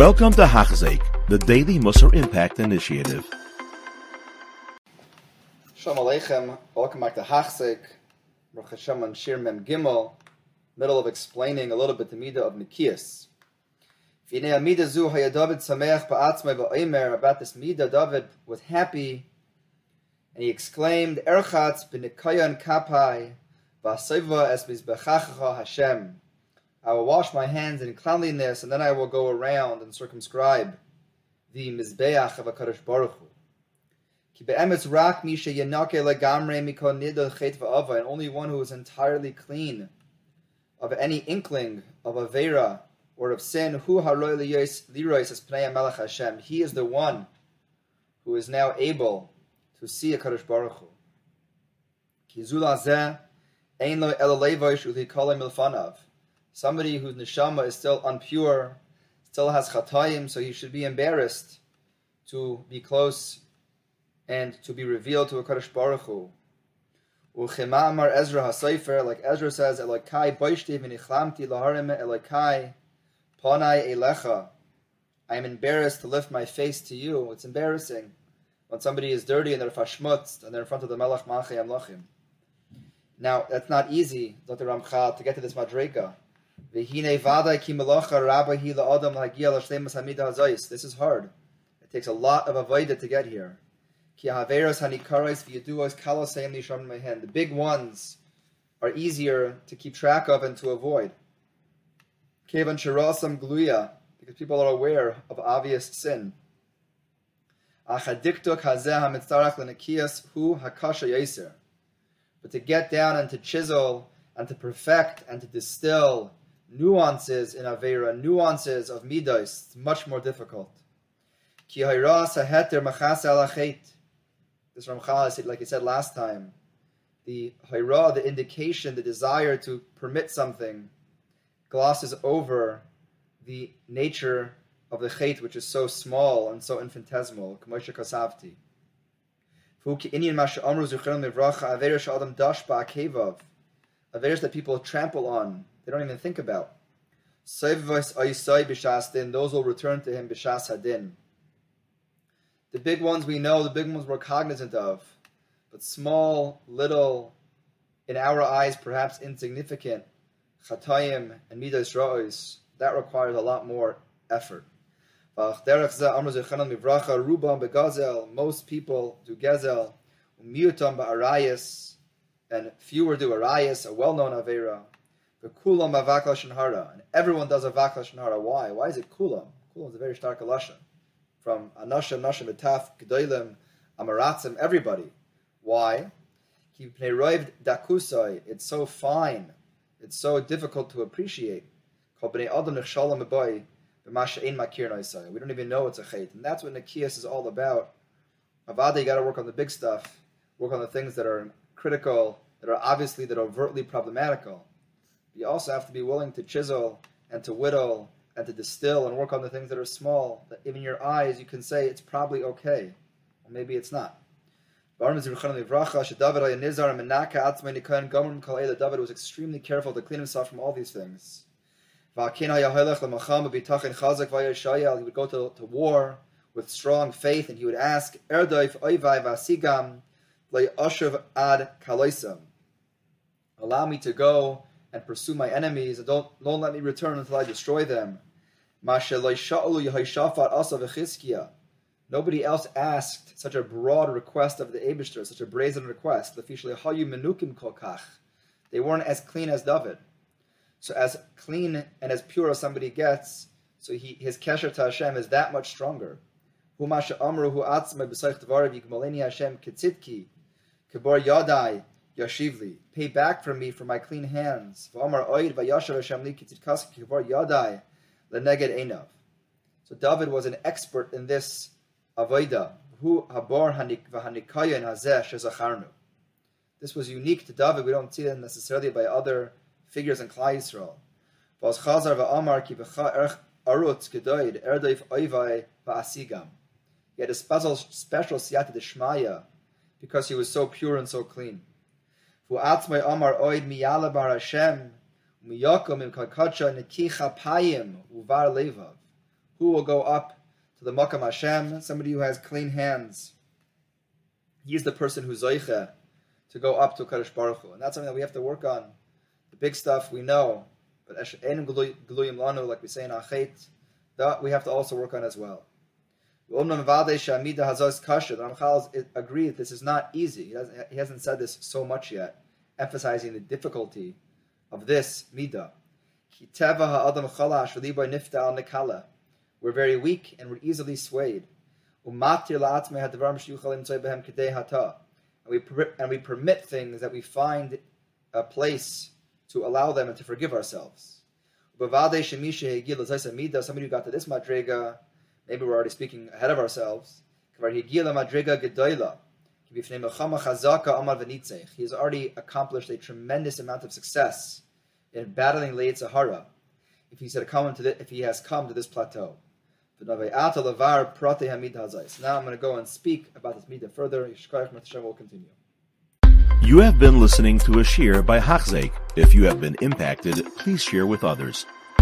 Welcome to Hachzik, the Daily Musar Impact Initiative. Shalom Aleichem. Welcome back to Hachzik. Baruch Hashem on Shiur Mem Gimel, middle of explaining a little bit the Midah of Nikias. V'nei Midah zu haya David sameach ba'atzmai v'oimer. About this Midah, David was happy, and he exclaimed, Erchatz b'nikayan kapai v'asayva es mizbechachacha Hashem. I will wash my hands in cleanliness, and then I will go around and circumscribe the Mizbeach of HaKadosh Baruch Hu. And only one who is entirely clean of any inkling of Avera or of sin, hu Hashem. He is the one who is now able to see a HaKadosh Baruch Hu. Lo somebody whose neshama is still unpure, still has chatayim, so he should be embarrassed to be close and to be revealed to a Kadosh Baruch Hu. Uchema Amar Ezra HaSefer, like Ezra says, Elokai boishti v'nichlamti laharim Elokai panai elecha. I am embarrassed to lift my face to you. It's embarrassing when somebody is dirty and they're fashmutz and they're in front of the Melech Malchei HaMlachim. Now, that's not easy, Dr. Ramchal, to get to this madrega. This is hard. It takes a lot of avoida to get here. The big ones are easier to keep track of and to avoid. Because people are aware of obvious sin. But to get down and to chisel and to perfect and to distill nuances in Avera, nuances of Midas, it's much more difficult. Ki saheter machas This Ramchal, like I said last time, the hayra, the indication, the desire to permit something, glosses over the nature of the chait, which is so small and so infinitesimal. K'moshe kasavti. Averis that people trample on, they don't even think about. Those will return to him. The big ones we know, the big ones we're cognizant of, but small, little, in our eyes perhaps insignificant, chatayim and midas ra'os, that requires a lot more effort. Most people do gezel, miutam ba'arayas, and fewer do arayas, a well-known avera. The kulam avak hara, and everyone does a vak hara. Why? Why is it kulam? Kulam is a very stark lashon. From anashim, nashim, etaf, gedolim, amaratzim, everybody. Why? It's so fine. It's so difficult to appreciate. We don't even know it's a chait. And that's what Nikias is all about. Avada, you got to work on the big stuff, work on the things that are critical, that are obviously, that are overtly problematical you also have to be willing to chisel and to whittle and to distill and work on the things that are small, that even your eyes you can say it's probably okay, or maybe it's not. David was extremely careful to clean himself from all these things. He would go to, to war with strong faith and he would ask, Allow me to go and pursue my enemies, and don't, don't let me return until I destroy them. Nobody else asked such a broad request of the Abishter, such a brazen request. They weren't as clean as David. So as clean and as pure as somebody gets, so he, his kesher to Hashem is that much stronger. Hashem Yashivli, pay back from me for my clean hands. So David was an expert in this avoida. This was unique to David. We don't see it necessarily by other figures in Klal Yisrael. He had a special, special siyata deshmaya because he was so pure and so clean. V'atzmai Amar Oid Miyala Bar Hashem Miyakom Im Kakacha Nekicha Payim Uvar Levav Who will go up to the Makam Hashem? Somebody who has clean hands. He is the person who's Zoiche to go up to Kadosh Baruch Hu. And that's something that we have to work on. The big stuff we know, but Enim Gluyim Lanu, like we say in Achet, that we have to also work on as well. The Ramchal agreed this is not easy. He hasn't, he hasn't said this so much yet, emphasizing the difficulty of this midah. We're very weak and we're easily swayed. And we, and we permit things that we find a place to allow them and to forgive ourselves. Somebody who got to this madrega, maybe we're already speaking ahead of ourselves. He has already accomplished a tremendous amount of success in battling Leit Sahara. If he's come to the, if he has come to this plateau. Now I'm going to go and speak about this midah further. Will continue. You have been listening to a shiur by Hachzeik. If you have been impacted, please share with others.